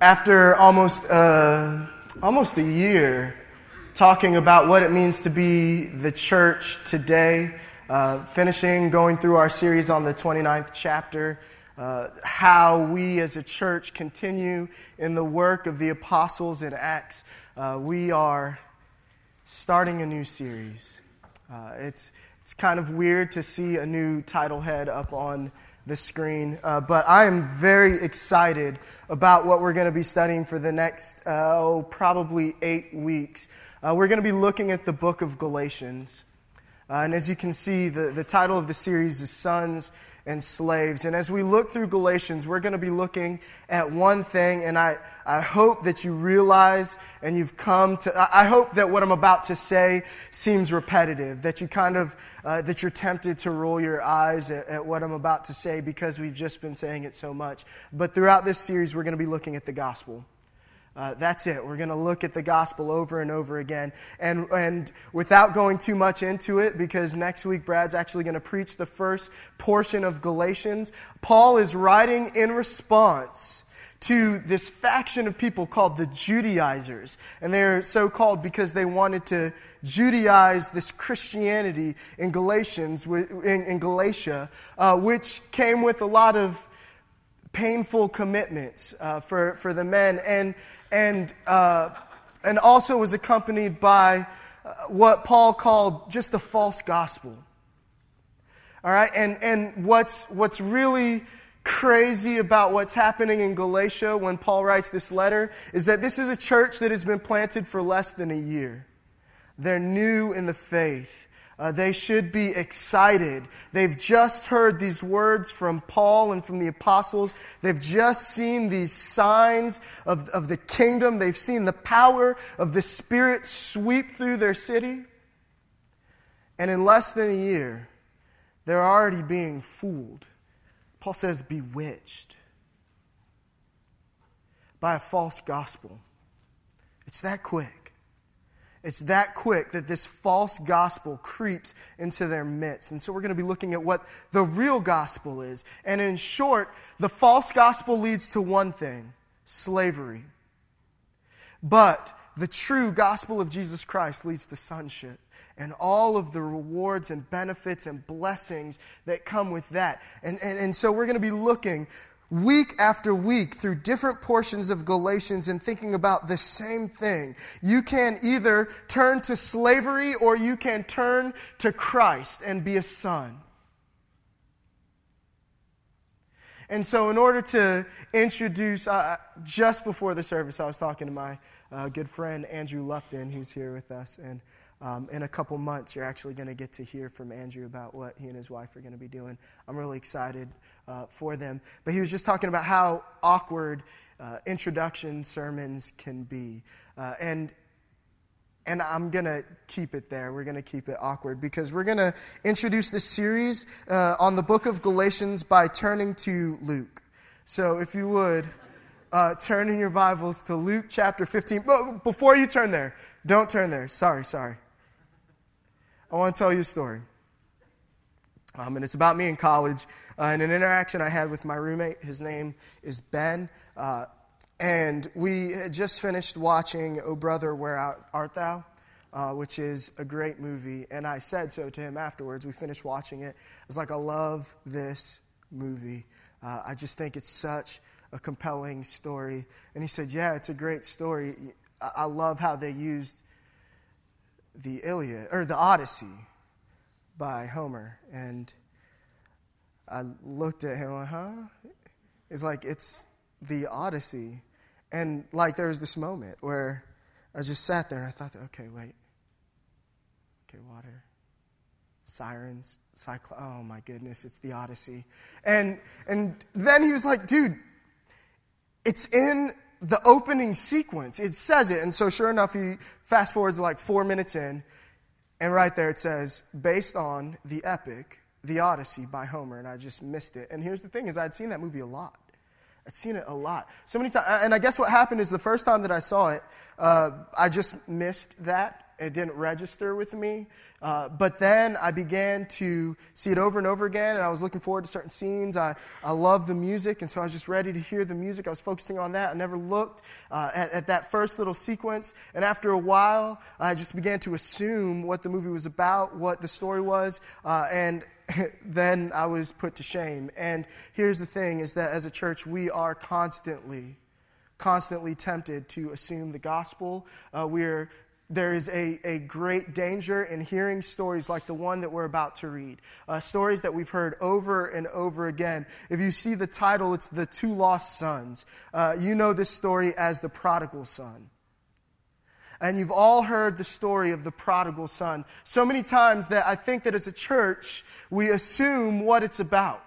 after almost, uh, almost a year talking about what it means to be the church today, uh, finishing going through our series on the 29th chapter, uh, how we as a church continue in the work of the apostles in Acts. Uh, we are starting a new series. Uh, it's, it's kind of weird to see a new title head up on the screen. Uh, but I am very excited about what we're going to be studying for the next, uh, oh, probably eight weeks. Uh, we're going to be looking at the book of Galatians. Uh, and as you can see, the, the title of the series is Sons and slaves. And as we look through Galatians, we're going to be looking at one thing, and I, I hope that you realize and you've come to, I hope that what I'm about to say seems repetitive, that you kind of, uh, that you're tempted to roll your eyes at, at what I'm about to say because we've just been saying it so much. But throughout this series, we're going to be looking at the gospel. Uh, that's it. We're going to look at the gospel over and over again. And, and without going too much into it, because next week Brad's actually going to preach the first portion of Galatians, Paul is writing in response to this faction of people called the Judaizers. And they're so called because they wanted to Judaize this Christianity in Galatians, in, in Galatia, uh, which came with a lot of painful commitments uh, for, for the men. And and, uh, and also was accompanied by uh, what Paul called just a false gospel. All right, and, and what's, what's really crazy about what's happening in Galatia when Paul writes this letter is that this is a church that has been planted for less than a year. They're new in the faith. Uh, they should be excited. They've just heard these words from Paul and from the apostles. They've just seen these signs of, of the kingdom. They've seen the power of the Spirit sweep through their city. And in less than a year, they're already being fooled. Paul says, bewitched by a false gospel. It's that quick. It's that quick that this false gospel creeps into their midst. And so we're going to be looking at what the real gospel is. And in short, the false gospel leads to one thing slavery. But the true gospel of Jesus Christ leads to sonship and all of the rewards and benefits and blessings that come with that. And, and, and so we're going to be looking week after week through different portions of Galatians and thinking about the same thing. You can either turn to slavery or you can turn to Christ and be a son. And so, in order to introduce, uh, just before the service, I was talking to my uh, good friend Andrew Lupton, who's here with us. And um, in a couple months, you're actually going to get to hear from Andrew about what he and his wife are going to be doing. I'm really excited uh, for them. But he was just talking about how awkward uh, introduction sermons can be. Uh, and and I'm going to keep it there. We're going to keep it awkward because we're going to introduce this series uh, on the book of Galatians by turning to Luke. So if you would, uh, turn in your Bibles to Luke chapter 15. But before you turn there, don't turn there. Sorry, sorry. I want to tell you a story. Um, and it's about me in college uh, and an interaction I had with my roommate. His name is Ben. Uh, and we had just finished watching Oh Brother, Where Art Thou? Uh, which is a great movie. And I said so to him afterwards. We finished watching it. I was like, I love this movie. Uh, I just think it's such a compelling story. And he said, Yeah, it's a great story. I love how they used the Iliad, or the Odyssey by Homer. And I looked at him like, huh? It's like, it's the Odyssey. And like, there was this moment where I just sat there and I thought, okay, wait. Okay, water. Sirens, cyclone. Oh my goodness, it's the Odyssey. And, and then he was like, dude, it's in the opening sequence. It says it. And so, sure enough, he fast forwards like four minutes in, and right there it says, based on the epic, The Odyssey by Homer, and I just missed it. And here's the thing is I'd seen that movie a lot. I'd seen it a lot. So many times. And I guess what happened is the first time that I saw it, uh, I just missed that. It didn't register with me. Uh, but then I began to see it over and over again, and I was looking forward to certain scenes. I, I love the music, and so I was just ready to hear the music. I was focusing on that. I never looked uh, at, at, that first little sequence. And after a while, I just began to assume what the movie was about, what the story was, uh, and then I was put to shame. And here's the thing is that as a church, we are constantly constantly tempted to assume the gospel. Uh, we're there is a, a great danger in hearing stories like the one that we're about to read. Uh, stories that we've heard over and over again. If you see the title, it's The Two Lost Sons. Uh, you know this story as the prodigal son. And you've all heard the story of the prodigal son so many times that I think that as a church, we assume what it's about.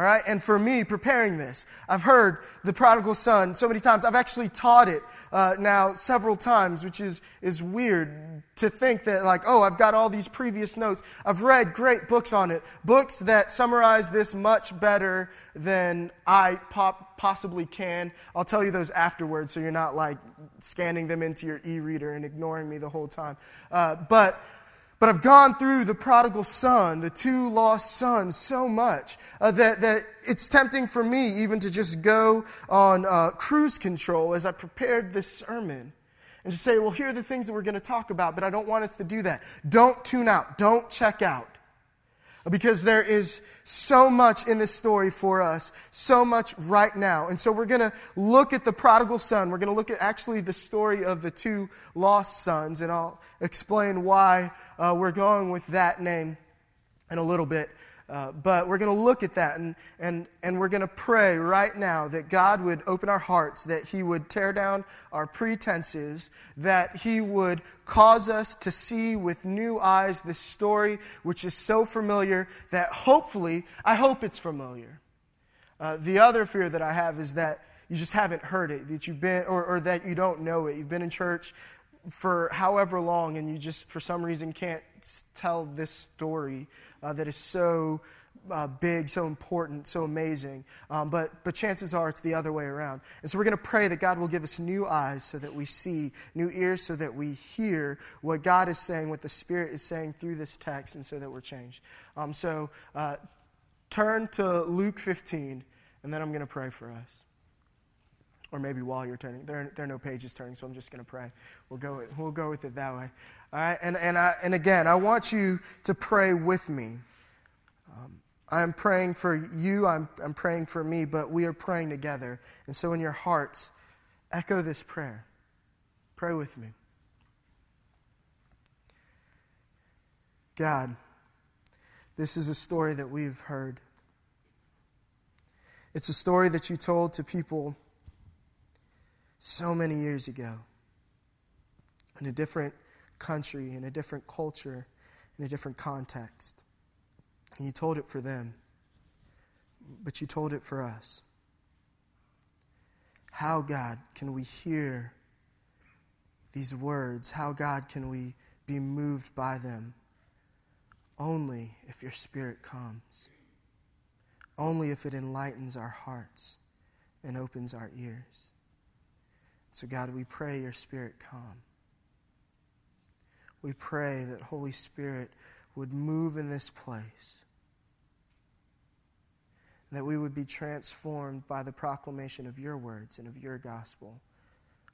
All right, and for me, preparing this, I've heard the prodigal son so many times. I've actually taught it uh, now several times, which is, is weird to think that, like, oh, I've got all these previous notes. I've read great books on it, books that summarize this much better than I pop, possibly can. I'll tell you those afterwards so you're not like scanning them into your e reader and ignoring me the whole time. Uh, but but I've gone through the prodigal son, the two lost sons, so much uh, that, that it's tempting for me even to just go on uh, cruise control as I prepared this sermon and just say, well, here are the things that we're going to talk about, but I don't want us to do that. Don't tune out, don't check out because there is so much in this story for us, so much right now. And so we're going to look at the prodigal son. We're going to look at actually the story of the two lost sons, and I'll explain why uh, we're going with that name in a little bit. Uh, but we're going to look at that and, and, and we're going to pray right now that God would open our hearts, that He would tear down our pretenses, that He would cause us to see with new eyes this story, which is so familiar that hopefully, I hope it's familiar. Uh, the other fear that I have is that you just haven't heard it, that you've been, or, or that you don't know it. You've been in church for however long and you just, for some reason, can't tell this story uh, that is so uh, big, so important, so amazing. Um, but, but chances are it's the other way around. And so we're going to pray that God will give us new eyes so that we see, new ears so that we hear what God is saying, what the Spirit is saying through this text, and so that we're changed. Um, so uh, turn to Luke 15, and then I'm going to pray for us. Or maybe while you're turning. There, there are no pages turning, so I'm just going to pray. We'll go, we'll go with it that way. All right? And, and, I, and again, I want you to pray with me. Um, I'm praying for you, I'm, I'm praying for me, but we are praying together. And so in your hearts, echo this prayer. Pray with me. God, this is a story that we've heard. It's a story that you told to people so many years ago in a different country, in a different culture, in a different context. And you told it for them, but you told it for us. How, God, can we hear these words? How, God, can we be moved by them? Only if your Spirit comes. Only if it enlightens our hearts and opens our ears. So, God, we pray your Spirit come we pray that Holy Spirit would move in this place. That we would be transformed by the proclamation of your words and of your gospel.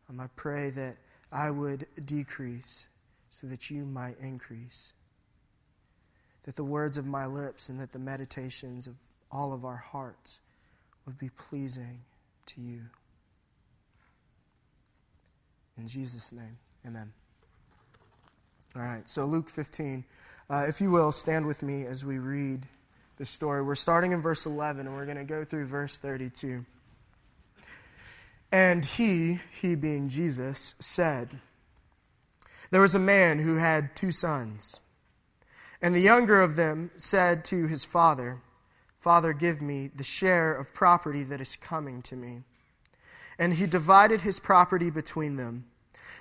Um, I pray that I would decrease so that you might increase. That the words of my lips and that the meditations of all of our hearts would be pleasing to you. In Jesus' name, amen. All right, so Luke 15. Uh, if you will, stand with me as we read the story. We're starting in verse 11 and we're going to go through verse 32. And he, he being Jesus, said, There was a man who had two sons. And the younger of them said to his father, Father, give me the share of property that is coming to me. And he divided his property between them.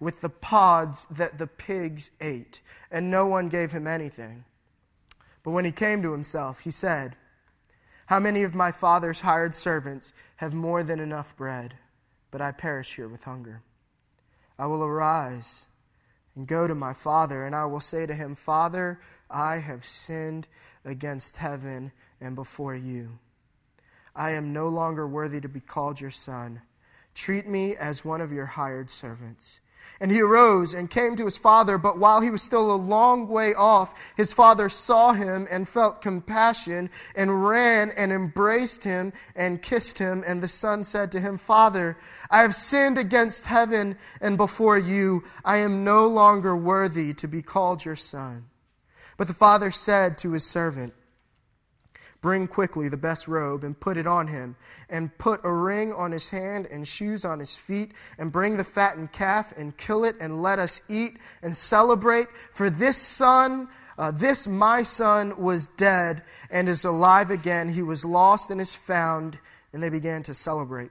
with the pods that the pigs ate, and no one gave him anything. But when he came to himself, he said, How many of my father's hired servants have more than enough bread, but I perish here with hunger? I will arise and go to my father, and I will say to him, Father, I have sinned against heaven and before you. I am no longer worthy to be called your son. Treat me as one of your hired servants. And he arose and came to his father, but while he was still a long way off, his father saw him and felt compassion and ran and embraced him and kissed him. And the son said to him, Father, I have sinned against heaven and before you. I am no longer worthy to be called your son. But the father said to his servant, Bring quickly the best robe and put it on him, and put a ring on his hand and shoes on his feet, and bring the fattened calf and kill it, and let us eat and celebrate. For this son, uh, this my son, was dead and is alive again. He was lost and is found. And they began to celebrate.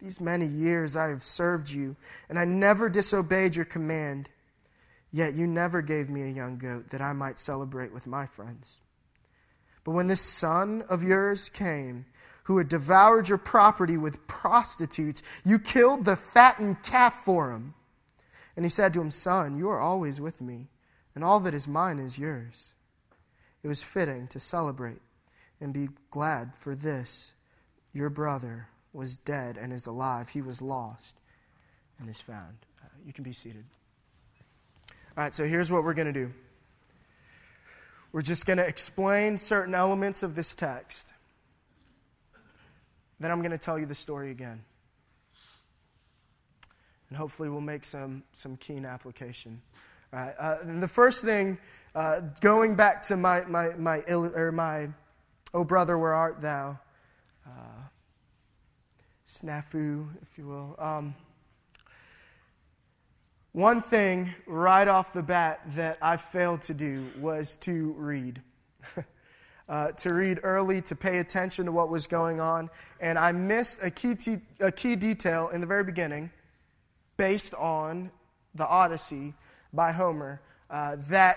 these many years I have served you, and I never disobeyed your command. Yet you never gave me a young goat that I might celebrate with my friends. But when this son of yours came, who had devoured your property with prostitutes, you killed the fattened calf for him. And he said to him, Son, you are always with me, and all that is mine is yours. It was fitting to celebrate and be glad for this, your brother was dead and is alive. He was lost and is found. Uh, you can be seated. All right, so here's what we're going to do we're just going to explain certain elements of this text. Then I'm going to tell you the story again. And hopefully, we'll make some, some keen application. All right, uh, the first thing, uh, going back to my, my, my, or my, oh brother, where art thou? Snafu, if you will. Um, one thing right off the bat that I failed to do was to read. uh, to read early, to pay attention to what was going on. And I missed a key, a key detail in the very beginning based on the Odyssey by Homer uh, that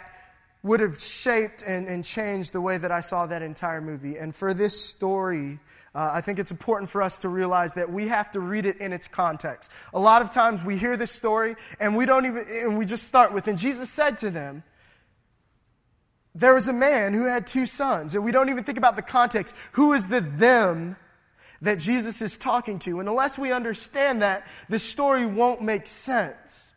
would have shaped and, and changed the way that I saw that entire movie. And for this story uh, I think it's important for us to realize that we have to read it in its context. A lot of times we hear this story and we don't even, and we just start with, and Jesus said to them, there was a man who had two sons, and we don't even think about the context. Who is the them that Jesus is talking to? And unless we understand that, the story won't make sense.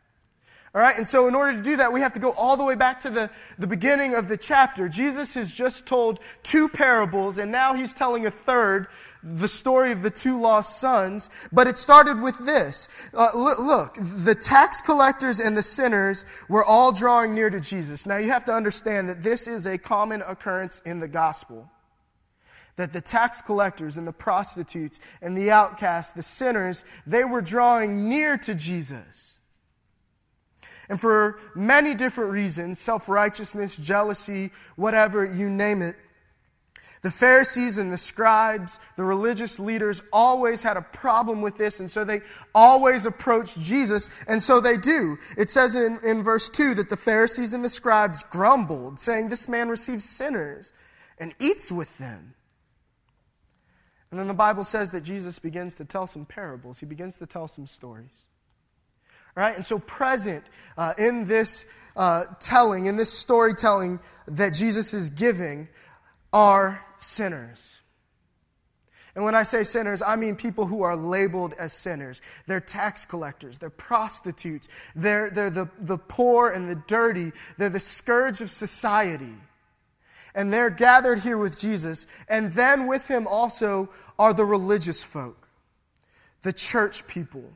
All right, and so in order to do that, we have to go all the way back to the, the beginning of the chapter. Jesus has just told two parables, and now he's telling a third, the story of the two lost sons. But it started with this uh, look, look, the tax collectors and the sinners were all drawing near to Jesus. Now you have to understand that this is a common occurrence in the gospel that the tax collectors and the prostitutes and the outcasts, the sinners, they were drawing near to Jesus. And for many different reasons self righteousness, jealousy, whatever, you name it the Pharisees and the scribes, the religious leaders, always had a problem with this, and so they always approached Jesus, and so they do. It says in, in verse 2 that the Pharisees and the scribes grumbled, saying, This man receives sinners and eats with them. And then the Bible says that Jesus begins to tell some parables, he begins to tell some stories. Right? And so, present uh, in this uh, telling, in this storytelling that Jesus is giving, are sinners. And when I say sinners, I mean people who are labeled as sinners. They're tax collectors, they're prostitutes, they're, they're the, the poor and the dirty, they're the scourge of society. And they're gathered here with Jesus, and then with him also are the religious folk, the church people,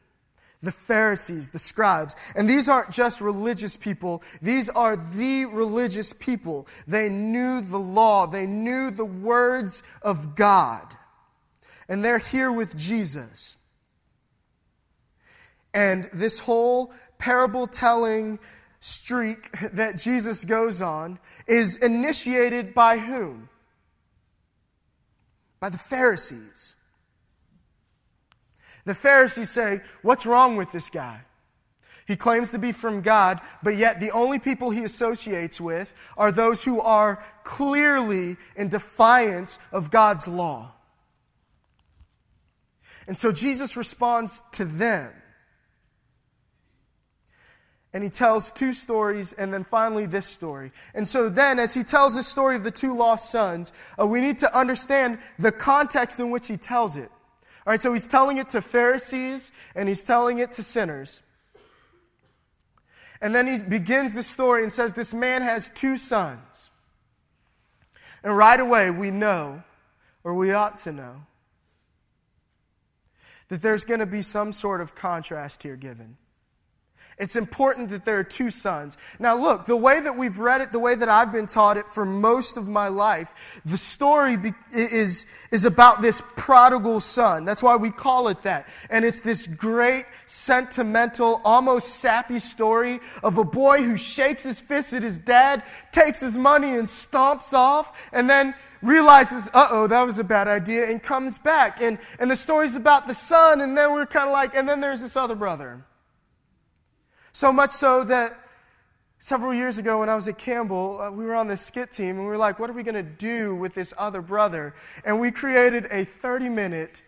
the Pharisees, the scribes. And these aren't just religious people, these are the religious people. They knew the law, they knew the words of God and they're here with Jesus. And this whole parable telling streak that Jesus goes on is initiated by whom? By the Pharisees. The Pharisees say, What's wrong with this guy? He claims to be from God, but yet the only people he associates with are those who are clearly in defiance of God's law. And so Jesus responds to them. And he tells two stories and then finally this story. And so then, as he tells the story of the two lost sons, uh, we need to understand the context in which he tells it. All right, so he's telling it to Pharisees and he's telling it to sinners. And then he begins the story and says, This man has two sons. And right away, we know, or we ought to know, that there's going to be some sort of contrast here given. It's important that there are two sons. Now, look, the way that we've read it, the way that I've been taught it for most of my life, the story be- is, is about this prodigal son. That's why we call it that. And it's this great, sentimental, almost sappy story of a boy who shakes his fist at his dad, takes his money, and stomps off, and then realizes, uh oh, that was a bad idea, and comes back. And, and the story's about the son, and then we're kind of like, and then there's this other brother. So much so that several years ago when I was at Campbell, uh, we were on the skit team, and we were like, what are we going to do with this other brother? And we created a 30 minute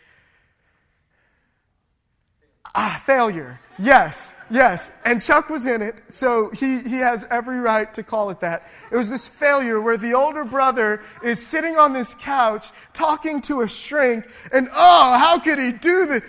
ah, failure. Yes, yes. And Chuck was in it, so he, he has every right to call it that. It was this failure where the older brother is sitting on this couch talking to a shrink, and oh, how could he do this?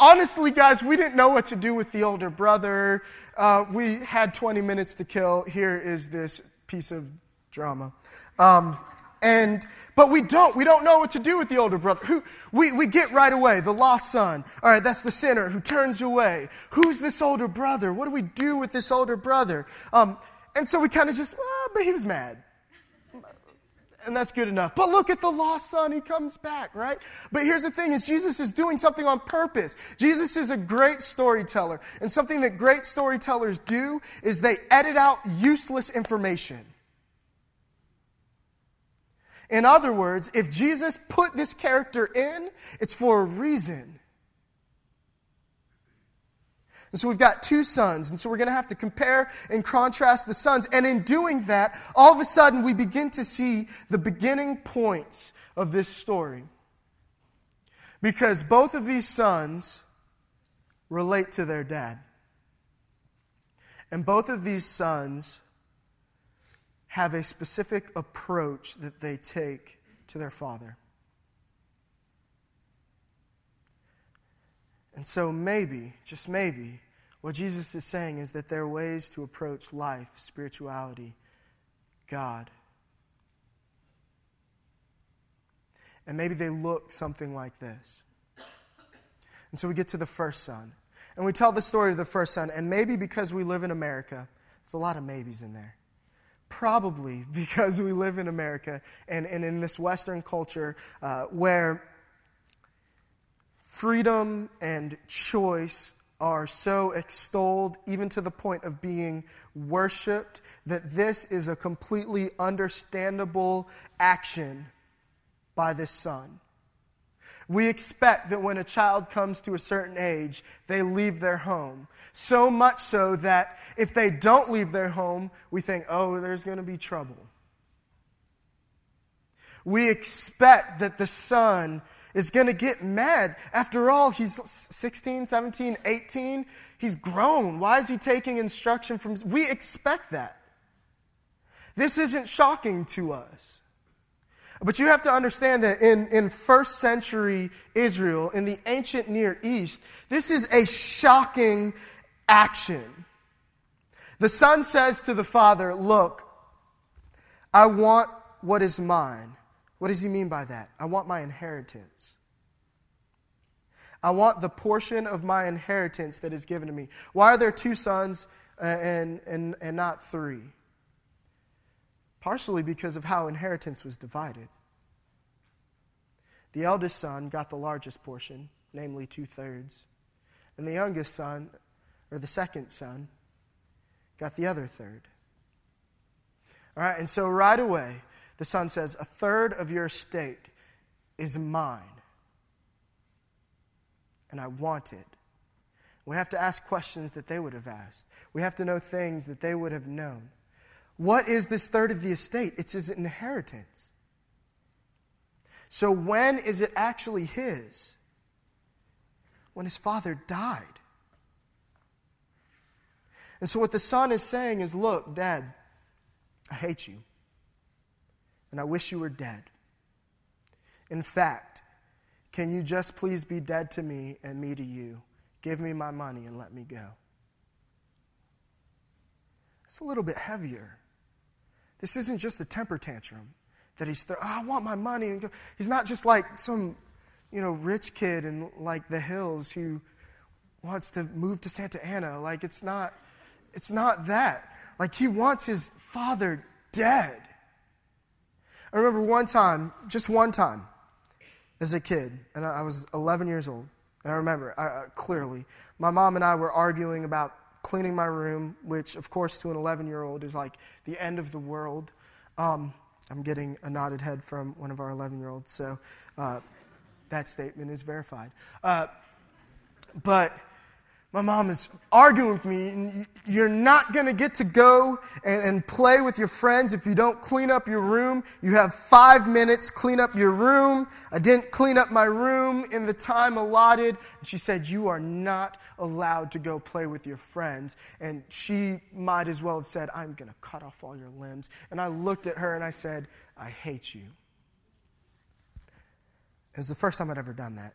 Honestly, guys, we didn't know what to do with the older brother. Uh, we had 20 minutes to kill. Here is this piece of drama. Um, and, but we don't. We don't know what to do with the older brother. Who, we, we get right away. The lost son. All right, that's the sinner who turns away. Who's this older brother? What do we do with this older brother? Um, and so we kind of just, well, but he was mad. And that's good enough. But look at the lost son. He comes back, right? But here's the thing is Jesus is doing something on purpose. Jesus is a great storyteller. And something that great storytellers do is they edit out useless information. In other words, if Jesus put this character in, it's for a reason. And so we've got two sons, and so we're going to have to compare and contrast the sons. And in doing that, all of a sudden we begin to see the beginning points of this story. Because both of these sons relate to their dad. And both of these sons have a specific approach that they take to their father. And so, maybe, just maybe, what Jesus is saying is that there are ways to approach life, spirituality, God. And maybe they look something like this. And so we get to the first son. And we tell the story of the first son. And maybe because we live in America, there's a lot of maybes in there. Probably because we live in America and, and in this Western culture uh, where freedom and choice are so extolled, even to the point of being worshiped, that this is a completely understandable action by this son. We expect that when a child comes to a certain age, they leave their home. So much so that if they don't leave their home, we think, oh, there's going to be trouble. We expect that the son is going to get mad. After all, he's 16, 17, 18. He's grown. Why is he taking instruction from. We expect that. This isn't shocking to us. But you have to understand that in, in first century Israel, in the ancient Near East, this is a shocking action. The son says to the father, Look, I want what is mine. What does he mean by that? I want my inheritance. I want the portion of my inheritance that is given to me. Why are there two sons uh, and, and, and not three? Partially because of how inheritance was divided. The eldest son got the largest portion, namely two thirds. And the youngest son, or the second son, got the other third. All right, and so right away, the son says, A third of your estate is mine and I want it. We have to ask questions that they would have asked. We have to know things that they would have known. What is this third of the estate? It's his inheritance. So, when is it actually his? When his father died. And so, what the son is saying is Look, dad, I hate you. And I wish you were dead. In fact, can you just please be dead to me and me to you? Give me my money and let me go. It's a little bit heavier. This isn't just a temper tantrum that he's, throwing. oh, I want my money. And go. He's not just like some, you know, rich kid in like the hills who wants to move to Santa Ana. Like it's not, it's not that. Like he wants his father dead. I remember one time, just one time, as a kid, and I was 11 years old, and I remember uh, clearly, my mom and I were arguing about cleaning my room, which, of course, to an 11 year old is like the end of the world. Um, I'm getting a nodded head from one of our 11 year olds, so uh, that statement is verified. Uh, but my mom is arguing with me, and you're not going to get to go and, and, play with your friends if you don't clean up your room. You have five minutes, clean up your room. I didn't clean up my room in the time allotted. And she said, You are not allowed to go play with your friends. And she might as well have said, I'm going to cut off all your limbs. And I looked at her and I said, I hate you. It was the first time I'd ever done that.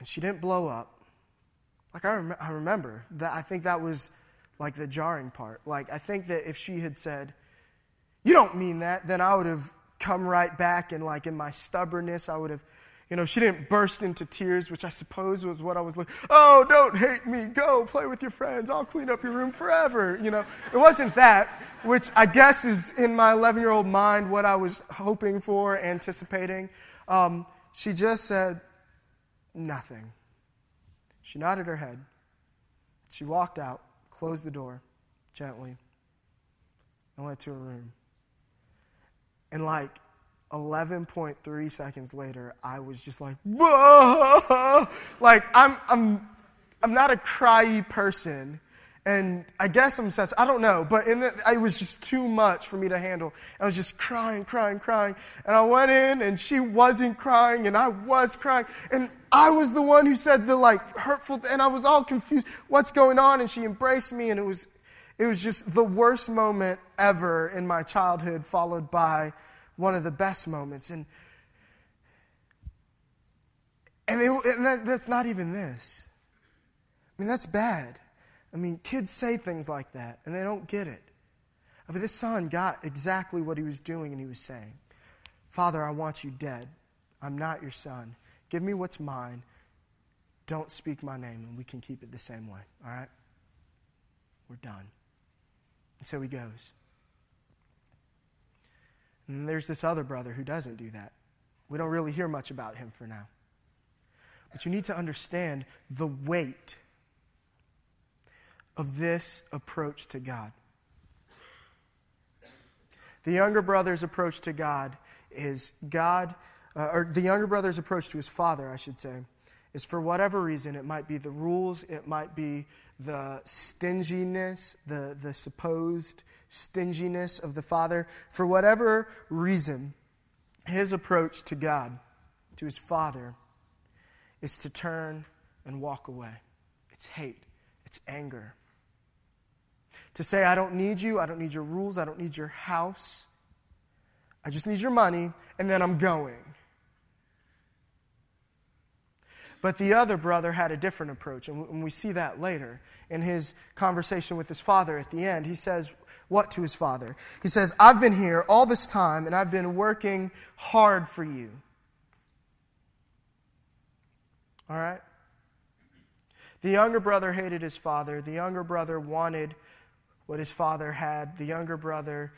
And she didn't blow up. Like, I, rem- I remember that. I think that was like the jarring part. Like, I think that if she had said, You don't mean that, then I would have come right back and, like, in my stubbornness, I would have, you know, she didn't burst into tears, which I suppose was what I was like, Oh, don't hate me. Go play with your friends. I'll clean up your room forever. You know, it wasn't that, which I guess is in my 11 year old mind what I was hoping for, anticipating. Um, she just said, Nothing. She nodded her head. She walked out, closed the door gently, and went to her room. And like 11.3 seconds later, I was just like, Bah! like I'm, I'm, I'm not a cryy person. And I guess I'm sensitive. I don't know, but in the, it was just too much for me to handle. I was just crying, crying, crying. And I went in, and she wasn't crying, and I was crying. And I was the one who said the like hurtful, and I was all confused. What's going on? And she embraced me, and it was, it was just the worst moment ever in my childhood, followed by one of the best moments. And and, and that, that's not even this. I mean, that's bad. I mean, kids say things like that, and they don't get it. Mean, this son got exactly what he was doing, and he was saying, Father, I want you dead. I'm not your son. Give me what's mine. Don't speak my name, and we can keep it the same way. All right? We're done. And so he goes. And there's this other brother who doesn't do that. We don't really hear much about him for now. But you need to understand the weight of this approach to God. The younger brother's approach to God is God uh, or the younger brother's approach to his father, I should say, is for whatever reason, it might be the rules, it might be the stinginess, the, the supposed stinginess of the father. For whatever reason, his approach to God, to his father, is to turn and walk away. It's hate, it's anger. To say, I don't need you, I don't need your rules, I don't need your house. I just need your money, and then I'm going. But the other brother had a different approach, and we see that later in his conversation with his father at the end. He says, What to his father? He says, I've been here all this time, and I've been working hard for you. All right? The younger brother hated his father. The younger brother wanted what his father had. The younger brother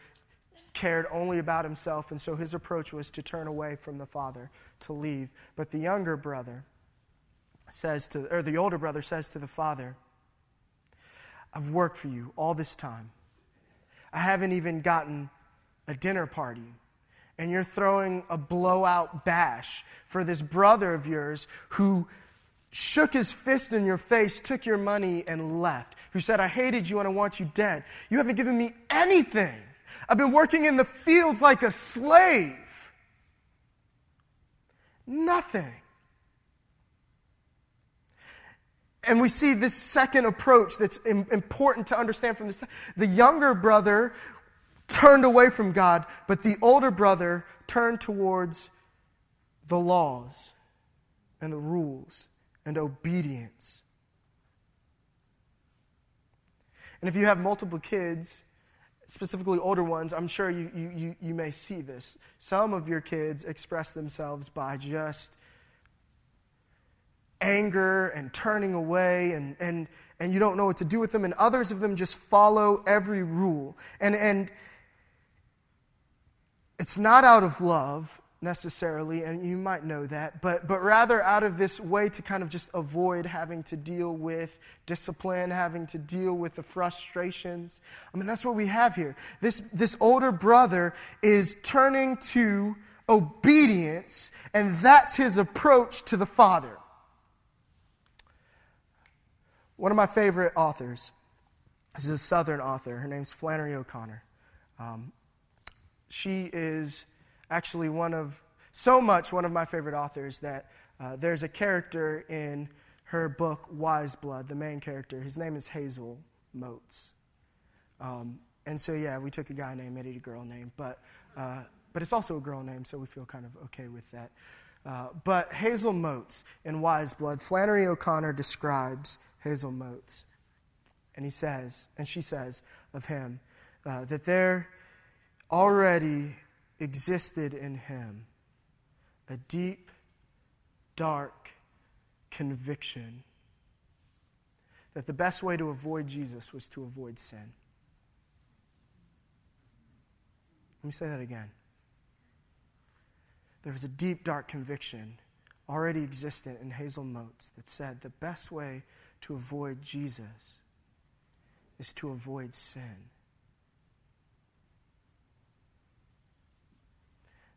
cared only about himself, and so his approach was to turn away from the father, to leave. But the younger brother says to, or the older brother says to the father, I've worked for you all this time. I haven't even gotten a dinner party. And you're throwing a blowout bash for this brother of yours who shook his fist in your face, took your money, and left. Who said, I hated you and I want you dead. You haven't given me anything. I've been working in the fields like a slave. Nothing. And we see this second approach that's important to understand from this. The younger brother turned away from God, but the older brother turned towards the laws and the rules and obedience. And if you have multiple kids, specifically older ones, I'm sure you, you, you, may see this. Some of your kids express themselves by just anger and turning away, and, and, and you don't know what to do with them, and others of them just follow every rule. And, and it's not out of love necessarily, and you might know that, but, but rather out of this way to kind of just avoid having to deal with discipline, having to deal with the frustrations. I mean, that's what we have here. This, this older brother is turning to obedience, and that's his approach to the father. One of my favorite authors this is a Southern author. Her name's Flannery O'Connor. Um, she is actually one of, so much one of my favorite authors that uh, there's a character in her book, Wise Blood, the main character. His name is Hazel Motes. Um, and so, yeah, we took a guy name, it a girl name, but, uh, but it's also a girl name, so we feel kind of okay with that. Uh, but Hazel Motes in Wise Blood, Flannery O'Connor describes Hazel Motes. And he says, and she says of him, uh, that there already existed in him a deep, dark conviction that the best way to avoid Jesus was to avoid sin. Let me say that again. There was a deep, dark conviction already existent in Hazel Motes that said the best way to avoid Jesus is to avoid sin.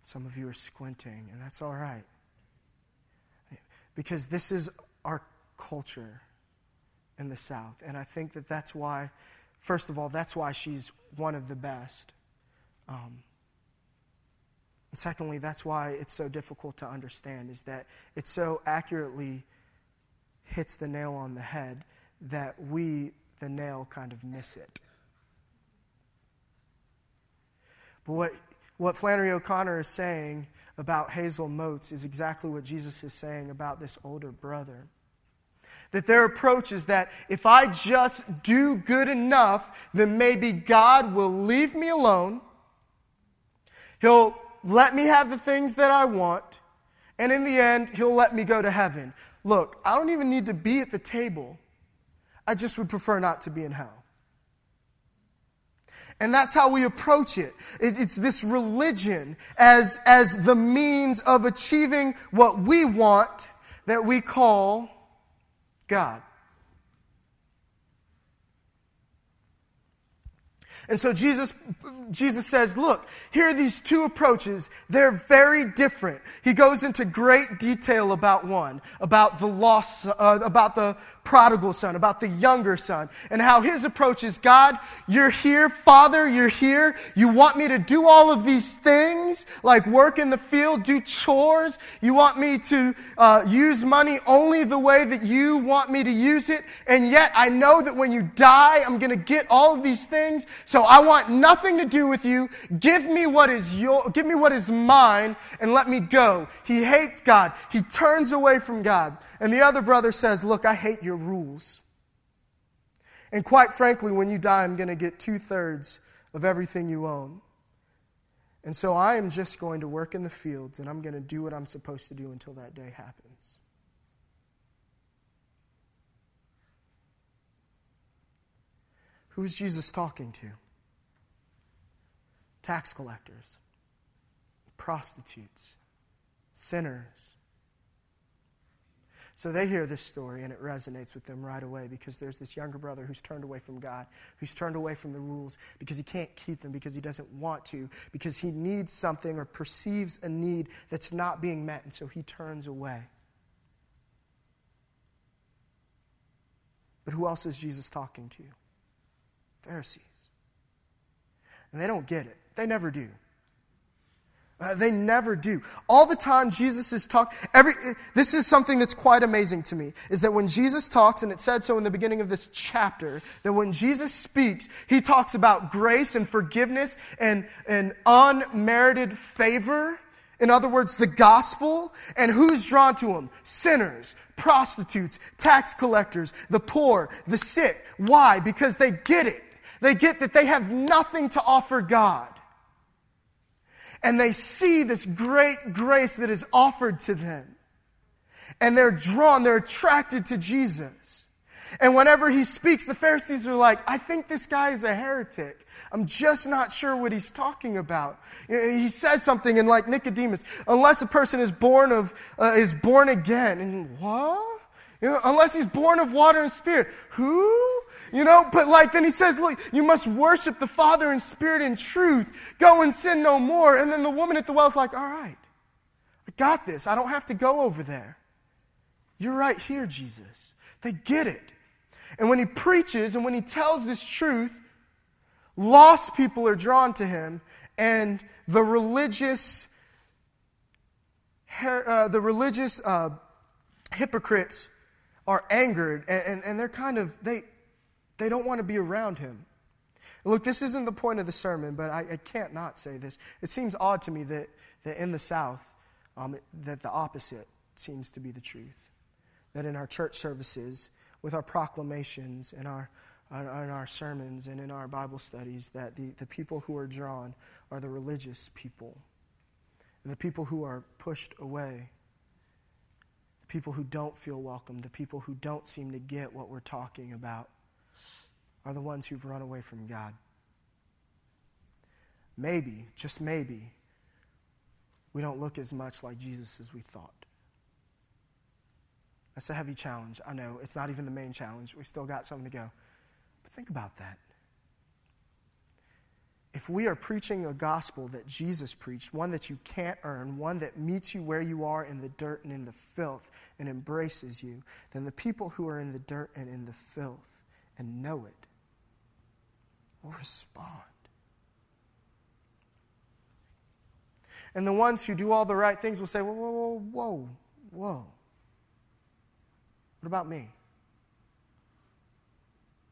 Some of you are squinting, and that's all right. Because this is our culture in the South. And I think that that's why, first of all, that's why she's one of the best. Um, and secondly, that's why it's so difficult to understand, is that it so accurately hits the nail on the head that we, the nail, kind of miss it. But what what Flannery O'Connor is saying about Hazel Motes is exactly what Jesus is saying about this older brother. That their approach is that if I just do good enough, then maybe God will leave me alone. He'll let me have the things that I want. And in the end, He'll let me go to heaven. Look, I don't even need to be at the table. I just would prefer not to be in hell. And that's how we approach it. It's this religion as, as the means of achieving what we want that we call God. And so Jesus, Jesus says, Look, here are these two approaches. They're very different. He goes into great detail about one, about the lost, uh, about the prodigal son, about the younger son, and how his approach is God, you're here. Father, you're here. You want me to do all of these things, like work in the field, do chores. You want me to uh, use money only the way that you want me to use it. And yet I know that when you die, I'm going to get all of these things. So I want nothing to do with you. Give me what is your, give me what is mine and let me go. He hates God. He turns away from God. And the other brother says, Look, I hate your rules. And quite frankly, when you die, I'm going to get two thirds of everything you own. And so I am just going to work in the fields and I'm going to do what I'm supposed to do until that day happens. Who's Jesus talking to? Tax collectors, prostitutes, sinners. So they hear this story and it resonates with them right away because there's this younger brother who's turned away from God, who's turned away from the rules because he can't keep them, because he doesn't want to, because he needs something or perceives a need that's not being met, and so he turns away. But who else is Jesus talking to? Pharisees. And they don't get it. They never do. Uh, they never do. All the time Jesus is talking, every, this is something that's quite amazing to me, is that when Jesus talks, and it said so in the beginning of this chapter, that when Jesus speaks, he talks about grace and forgiveness and, and unmerited favor. In other words, the gospel. And who's drawn to him? Sinners, prostitutes, tax collectors, the poor, the sick. Why? Because they get it. They get that they have nothing to offer God. And they see this great grace that is offered to them. And they're drawn, they're attracted to Jesus. And whenever he speaks, the Pharisees are like, I think this guy is a heretic. I'm just not sure what he's talking about. He says something, and like Nicodemus, unless a person is born of uh, is born again, and what? You know, unless he's born of water and spirit. Who? You know, but like then he says, look, you must worship the Father in spirit and truth. Go and sin no more. And then the woman at the well is like, all right, I got this. I don't have to go over there. You're right here, Jesus. They get it. And when he preaches and when he tells this truth, lost people are drawn to him, and the religious, uh, the religious uh, hypocrites are angered, and, and, and they're kind of they they don't want to be around him. look, this isn't the point of the sermon, but I, I can't not say this. It seems odd to me that, that in the South, um, that the opposite seems to be the truth. That in our church services, with our proclamations and our, in our sermons and in our Bible studies, that the, the people who are drawn are the religious people. And the people who are pushed away, the people who don't feel welcome, the people who don't seem to get what we're talking about are the ones who've run away from God. Maybe, just maybe, we don't look as much like Jesus as we thought. That's a heavy challenge. I know it's not even the main challenge. We've still got something to go. But think about that. If we are preaching a gospel that Jesus preached, one that you can't earn, one that meets you where you are in the dirt and in the filth and embraces you, then the people who are in the dirt and in the filth and know it will respond. And the ones who do all the right things will say, whoa, whoa, whoa, whoa, whoa. What about me?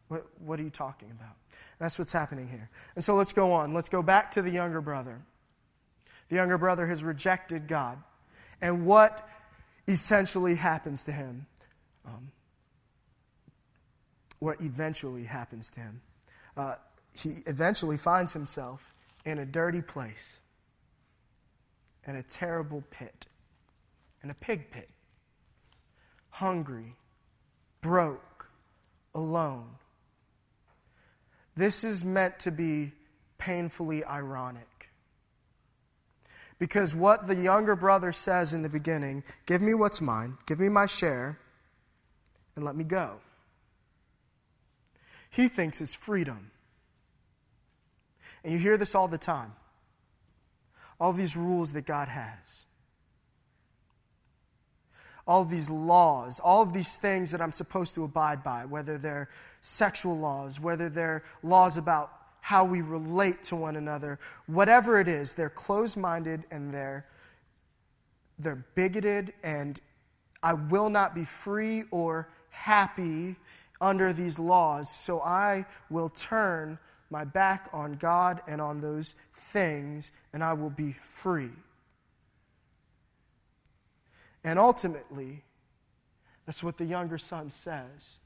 What, what are you talking about? That's what's happening here. And so let's go on. Let's go back to the younger brother. The younger brother has rejected God. And what essentially happens to him? Um, what eventually happens to him? Uh, he eventually finds himself in a dirty place, in a terrible pit, in a pig pit, hungry, broke, alone. This is meant to be painfully ironic. Because what the younger brother says in the beginning give me what's mine, give me my share, and let me go. He thinks it's freedom. And you hear this all the time. All these rules that God has. All these laws, all of these things that I'm supposed to abide by, whether they're sexual laws, whether they're laws about how we relate to one another, whatever it is, they're closed minded and they're, they're bigoted, and I will not be free or happy under these laws, so I will turn my back on God and on those things, and I will be free. And ultimately, that's what the younger son says.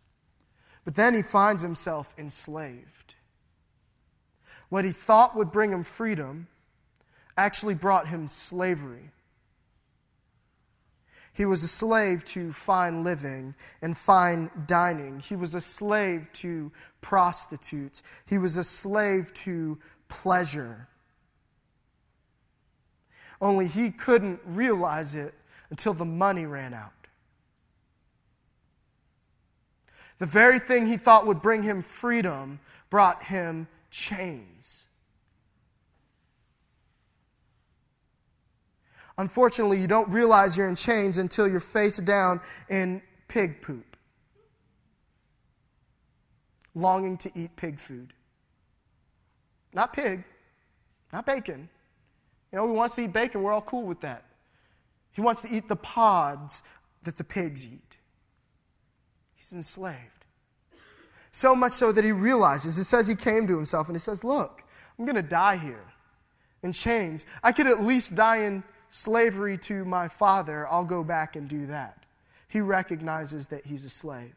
But then he finds himself enslaved. What he thought would bring him freedom actually brought him slavery. He was a slave to fine living and fine dining. He was a slave to prostitutes. He was a slave to pleasure. Only he couldn't realize it until the money ran out. The very thing he thought would bring him freedom brought him chains. Unfortunately, you don't realize you're in chains until you're face down in pig poop, longing to eat pig food. Not pig, not bacon. You know, he wants to eat bacon, we're all cool with that. He wants to eat the pods that the pigs eat. He's enslaved. So much so that he realizes, it says he came to himself and he says, Look, I'm going to die here in chains. I could at least die in slavery to my father, I'll go back and do that. He recognizes that he's a slave.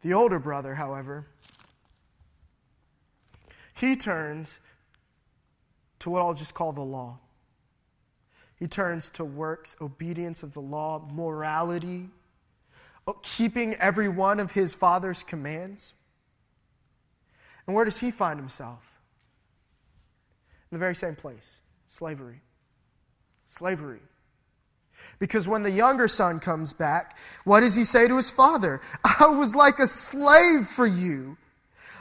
The older brother, however, he turns to what I'll just call the law. He turns to works, obedience of the law, morality, keeping every one of his father's commands. And where does he find himself? In the very same place slavery. Slavery. Because when the younger son comes back, what does he say to his father? I was like a slave for you.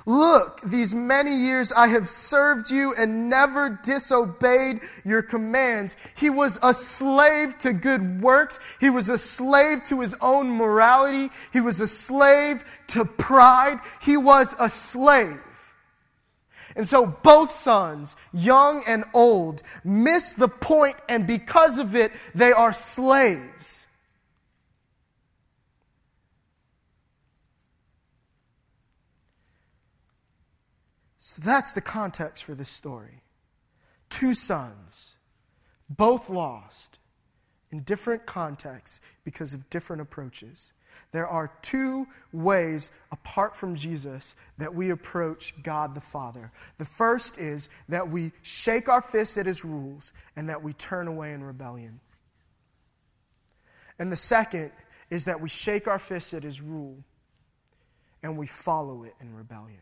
Look, these many years I have served you and never disobeyed your commands. He was a slave to good works. He was a slave to his own morality. He was a slave to pride. He was a slave. And so both sons, young and old, miss the point, and because of it, they are slaves. So that's the context for this story. Two sons, both lost in different contexts because of different approaches. There are two ways, apart from Jesus, that we approach God the Father. The first is that we shake our fists at his rules and that we turn away in rebellion. And the second is that we shake our fists at his rule and we follow it in rebellion.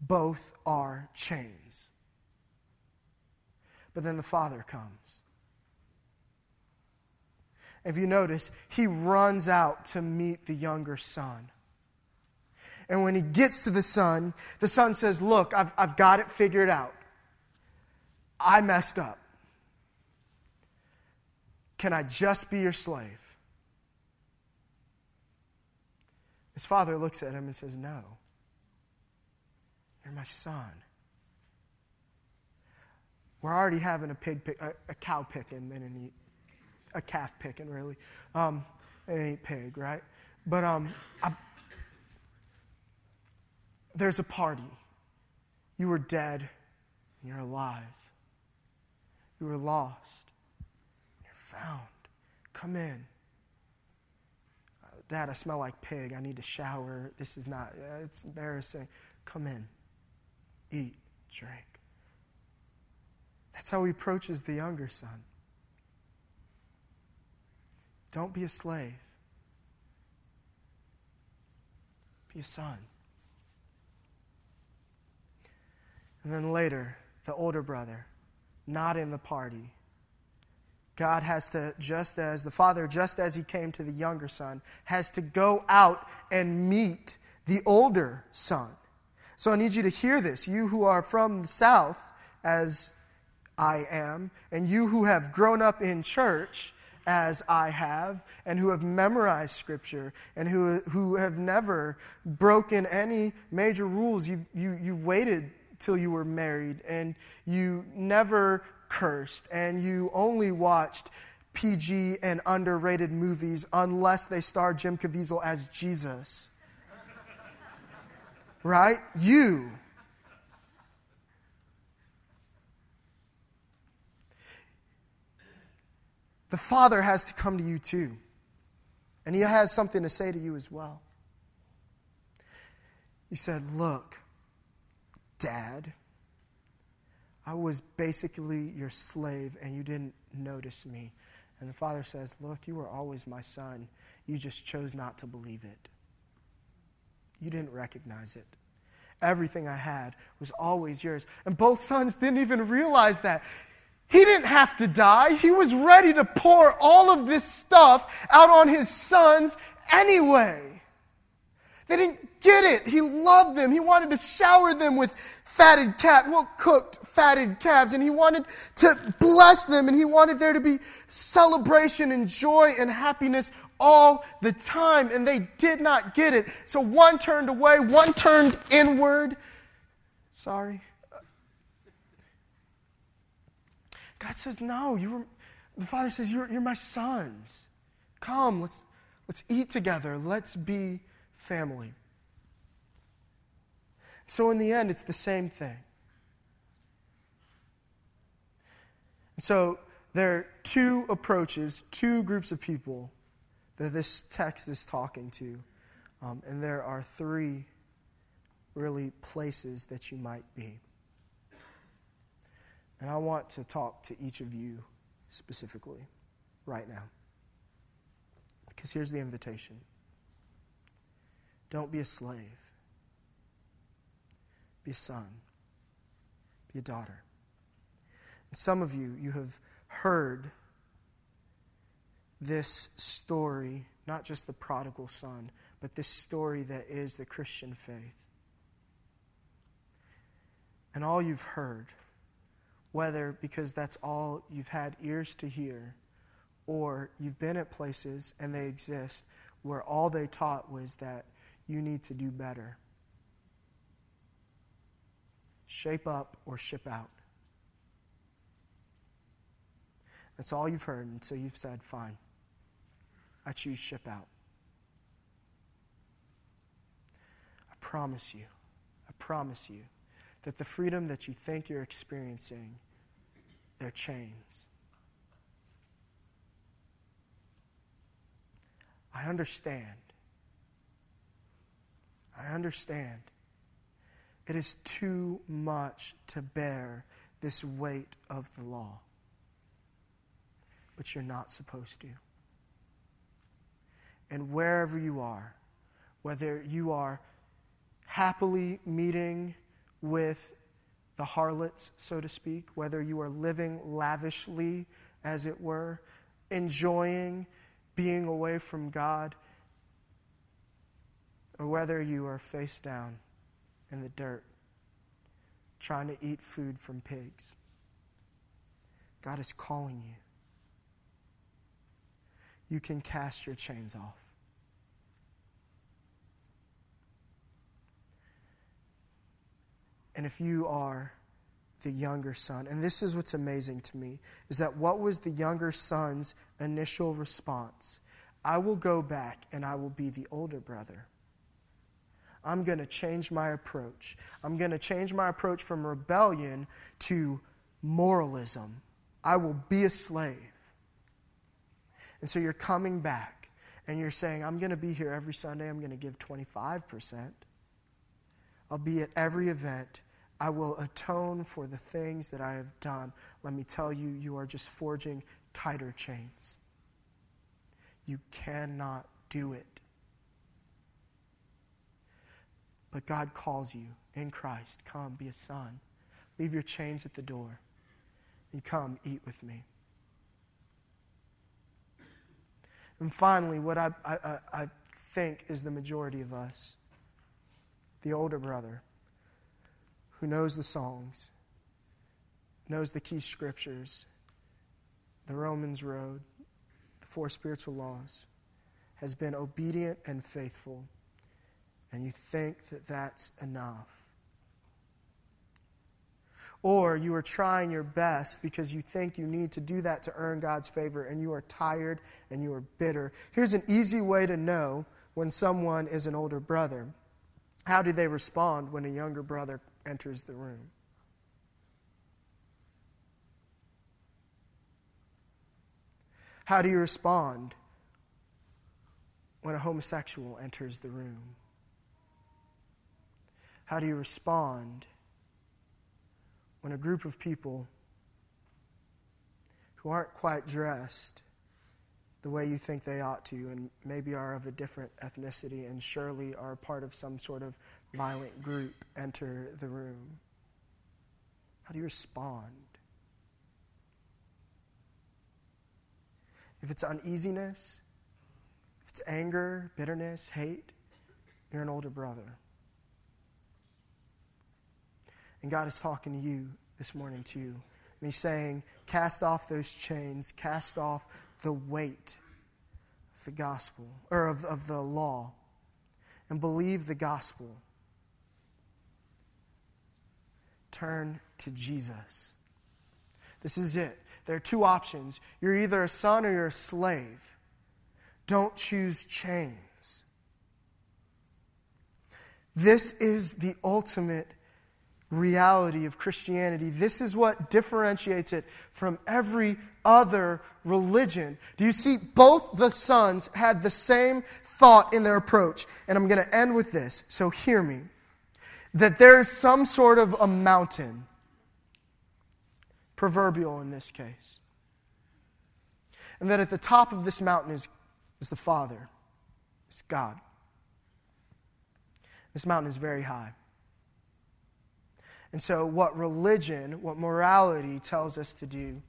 Both are chains. But then the Father comes if you notice, he runs out to meet the younger son. And when he gets to the son, the son says, Look, I've, I've got it figured out. I messed up. Can I just be your slave? His father looks at him and says, No. You're my son. We're already having a pig, pick, a, a cow picking an a calf picking, really. Um, it ain't pig, right? But um, I've, there's a party. You were dead, and you're alive. You were lost, and you're found. Come in. Uh, Dad, I smell like pig. I need to shower. This is not, it's embarrassing. Come in. Eat, drink. That's how he approaches the younger son. Don't be a slave. Be a son. And then later, the older brother, not in the party. God has to, just as the father, just as he came to the younger son, has to go out and meet the older son. So I need you to hear this. You who are from the south, as I am, and you who have grown up in church, as I have, and who have memorized Scripture, and who, who have never broken any major rules. You, you, you waited till you were married, and you never cursed, and you only watched PG and underrated movies unless they star Jim Caviezel as Jesus. right? You. The Father has to come to you too. And He has something to say to you as well. He said, Look, Dad, I was basically your slave and you didn't notice me. And the father says, Look, you were always my son. You just chose not to believe it. You didn't recognize it. Everything I had was always yours. And both sons didn't even realize that. He didn't have to die. He was ready to pour all of this stuff out on his sons anyway. They didn't get it. He loved them. He wanted to shower them with fatted calf, well, cooked fatted calves, and he wanted to bless them, and he wanted there to be celebration and joy and happiness all the time, and they did not get it. So one turned away, one turned inward. Sorry. God says, No, you were, the Father says, You're, you're my sons. Come, let's, let's eat together. Let's be family. So, in the end, it's the same thing. And So, there are two approaches, two groups of people that this text is talking to. Um, and there are three really places that you might be. And I want to talk to each of you specifically right now. Because here's the invitation don't be a slave, be a son, be a daughter. And some of you, you have heard this story, not just the prodigal son, but this story that is the Christian faith. And all you've heard, whether because that's all you've had ears to hear, or you've been at places and they exist where all they taught was that you need to do better. Shape up or ship out. That's all you've heard, and so you've said, fine. I choose ship out. I promise you, I promise you that the freedom that you think you're experiencing, they're chains. I understand. I understand. It is too much to bear this weight of the law. But you're not supposed to. And wherever you are, whether you are happily meeting with the harlots, so to speak, whether you are living lavishly, as it were, enjoying being away from God, or whether you are face down in the dirt, trying to eat food from pigs. God is calling you you can cast your chains off. And if you are the younger son, and this is what's amazing to me, is that what was the younger son's initial response? I will go back and I will be the older brother. I'm going to change my approach. I'm going to change my approach from rebellion to moralism. I will be a slave. And so you're coming back and you're saying, I'm going to be here every Sunday. I'm going to give 25%. I'll be at every event. I will atone for the things that I have done. Let me tell you, you are just forging tighter chains. You cannot do it. But God calls you in Christ. Come, be a son. Leave your chains at the door and come eat with me. And finally, what I, I, I think is the majority of us the older brother who knows the songs, knows the key scriptures, the Romans road, the four spiritual laws, has been obedient and faithful, and you think that that's enough. or you are trying your best because you think you need to do that to earn God's favor and you are tired and you are bitter. Here's an easy way to know when someone is an older brother. How do they respond when a younger brother enters the room? How do you respond when a homosexual enters the room? How do you respond when a group of people who aren't quite dressed the way you think they ought to, and maybe are of a different ethnicity, and surely are part of some sort of violent group, enter the room? How do you respond? If it's uneasiness, if it's anger, bitterness, hate, you're an older brother. And God is talking to you this morning, too. And He's saying, cast off those chains, cast off the weight of the gospel, or of, of the law, and believe the gospel. Turn to Jesus. This is it. There are two options. You're either a son or you're a slave. Don't choose chains. This is the ultimate reality of Christianity. This is what differentiates it from every other religion. Do you see? Both the sons had the same thought in their approach. And I'm going to end with this, so hear me. That there is some sort of a mountain, proverbial in this case. And that at the top of this mountain is, is the Father, it's God. This mountain is very high. And so, what religion, what morality tells us to do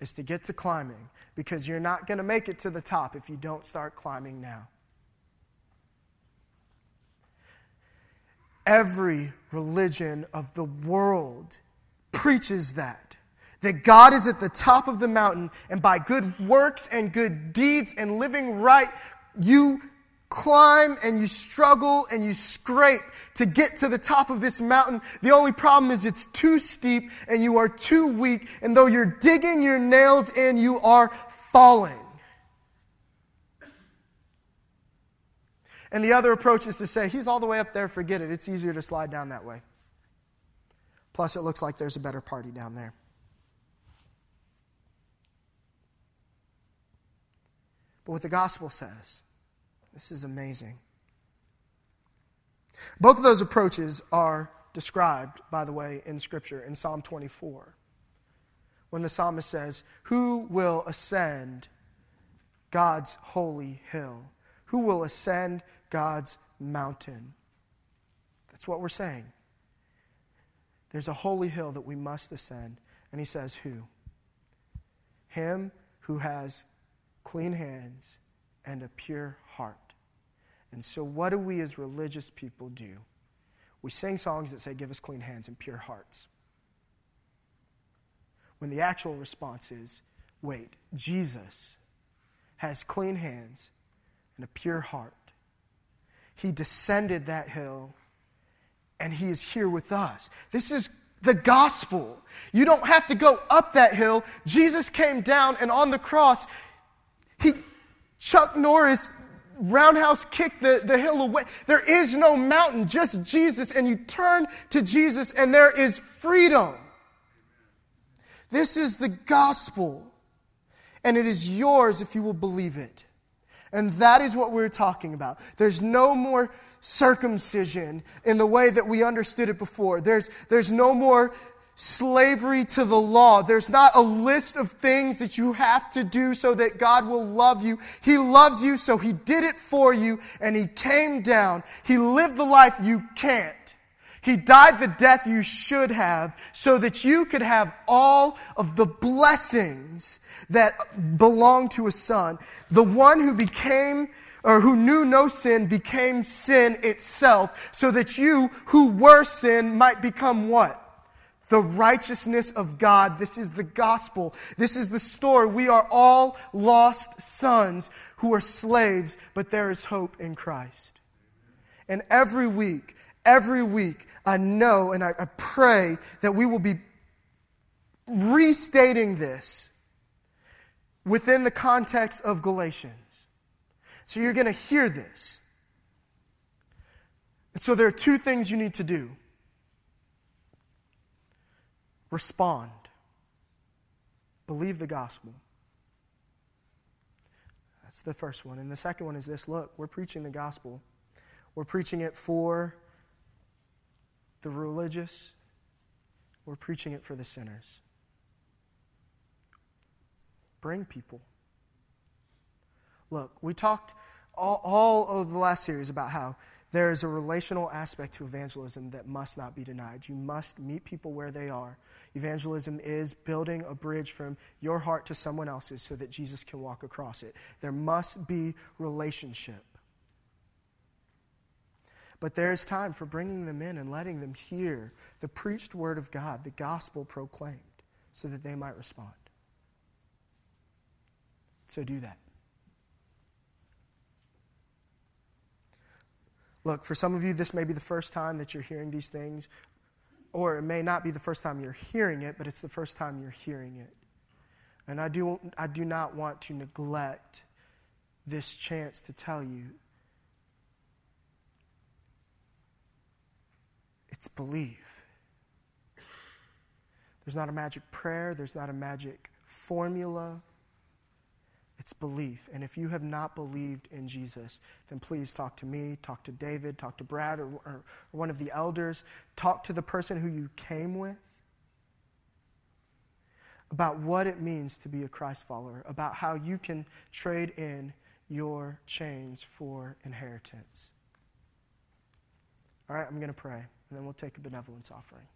is to get to climbing because you're not going to make it to the top if you don't start climbing now. Every religion of the world preaches that. That God is at the top of the mountain, and by good works and good deeds and living right, you climb and you struggle and you scrape to get to the top of this mountain. The only problem is it's too steep and you are too weak. And though you're digging your nails in, you are falling. And the other approach is to say, he's all the way up there, forget it. It's easier to slide down that way. Plus, it looks like there's a better party down there. But what the gospel says, this is amazing. Both of those approaches are described, by the way, in Scripture in Psalm 24. When the psalmist says, Who will ascend God's holy hill? Who will ascend God's mountain? That's what we're saying. There's a holy hill that we must ascend. And he says, Who? Him who has clean hands and a pure heart. And so, what do we as religious people do? We sing songs that say, Give us clean hands and pure hearts. When the actual response is, Wait, Jesus has clean hands and a pure heart. He descended that hill and he is here with us. This is the gospel. You don't have to go up that hill. Jesus came down and on the cross, Chuck Norris roundhouse kick the, the hill away. There is no mountain, just Jesus. And you turn to Jesus, and there is freedom. This is the gospel, and it is yours if you will believe it. And that is what we're talking about. There's no more circumcision in the way that we understood it before. There's, there's no more slavery to the law. There's not a list of things that you have to do so that God will love you. He loves you, so He did it for you, and He came down. He lived the life you can't. He died the death you should have so that you could have all of the blessings that belong to a son. The one who became or who knew no sin became sin itself so that you who were sin might become what? The righteousness of God. This is the gospel. This is the story. We are all lost sons who are slaves, but there is hope in Christ. And every week, every week, I know and I, I pray that we will be restating this within the context of Galatians. So you're going to hear this. And so there are two things you need to do respond, believe the gospel. That's the first one. And the second one is this look, we're preaching the gospel. We're preaching it for the religious, we're preaching it for the sinners. Bring people. Look, we talked all, all of the last series about how there is a relational aspect to evangelism that must not be denied. You must meet people where they are. Evangelism is building a bridge from your heart to someone else's so that Jesus can walk across it. There must be relationship. But there is time for bringing them in and letting them hear the preached word of God, the gospel proclaimed, so that they might respond. So do that. Look, for some of you, this may be the first time that you're hearing these things, or it may not be the first time you're hearing it, but it's the first time you're hearing it. And I do, I do not want to neglect this chance to tell you it's believe. There's not a magic prayer, there's not a magic formula. It's belief. And if you have not believed in Jesus, then please talk to me, talk to David, talk to Brad or, or, one of the elders. Talk to the person who you came with about what it means to be a Christ follower, about how you can trade in your chains for inheritance. All right, I'm going to pray, and then we'll take a benevolence offering.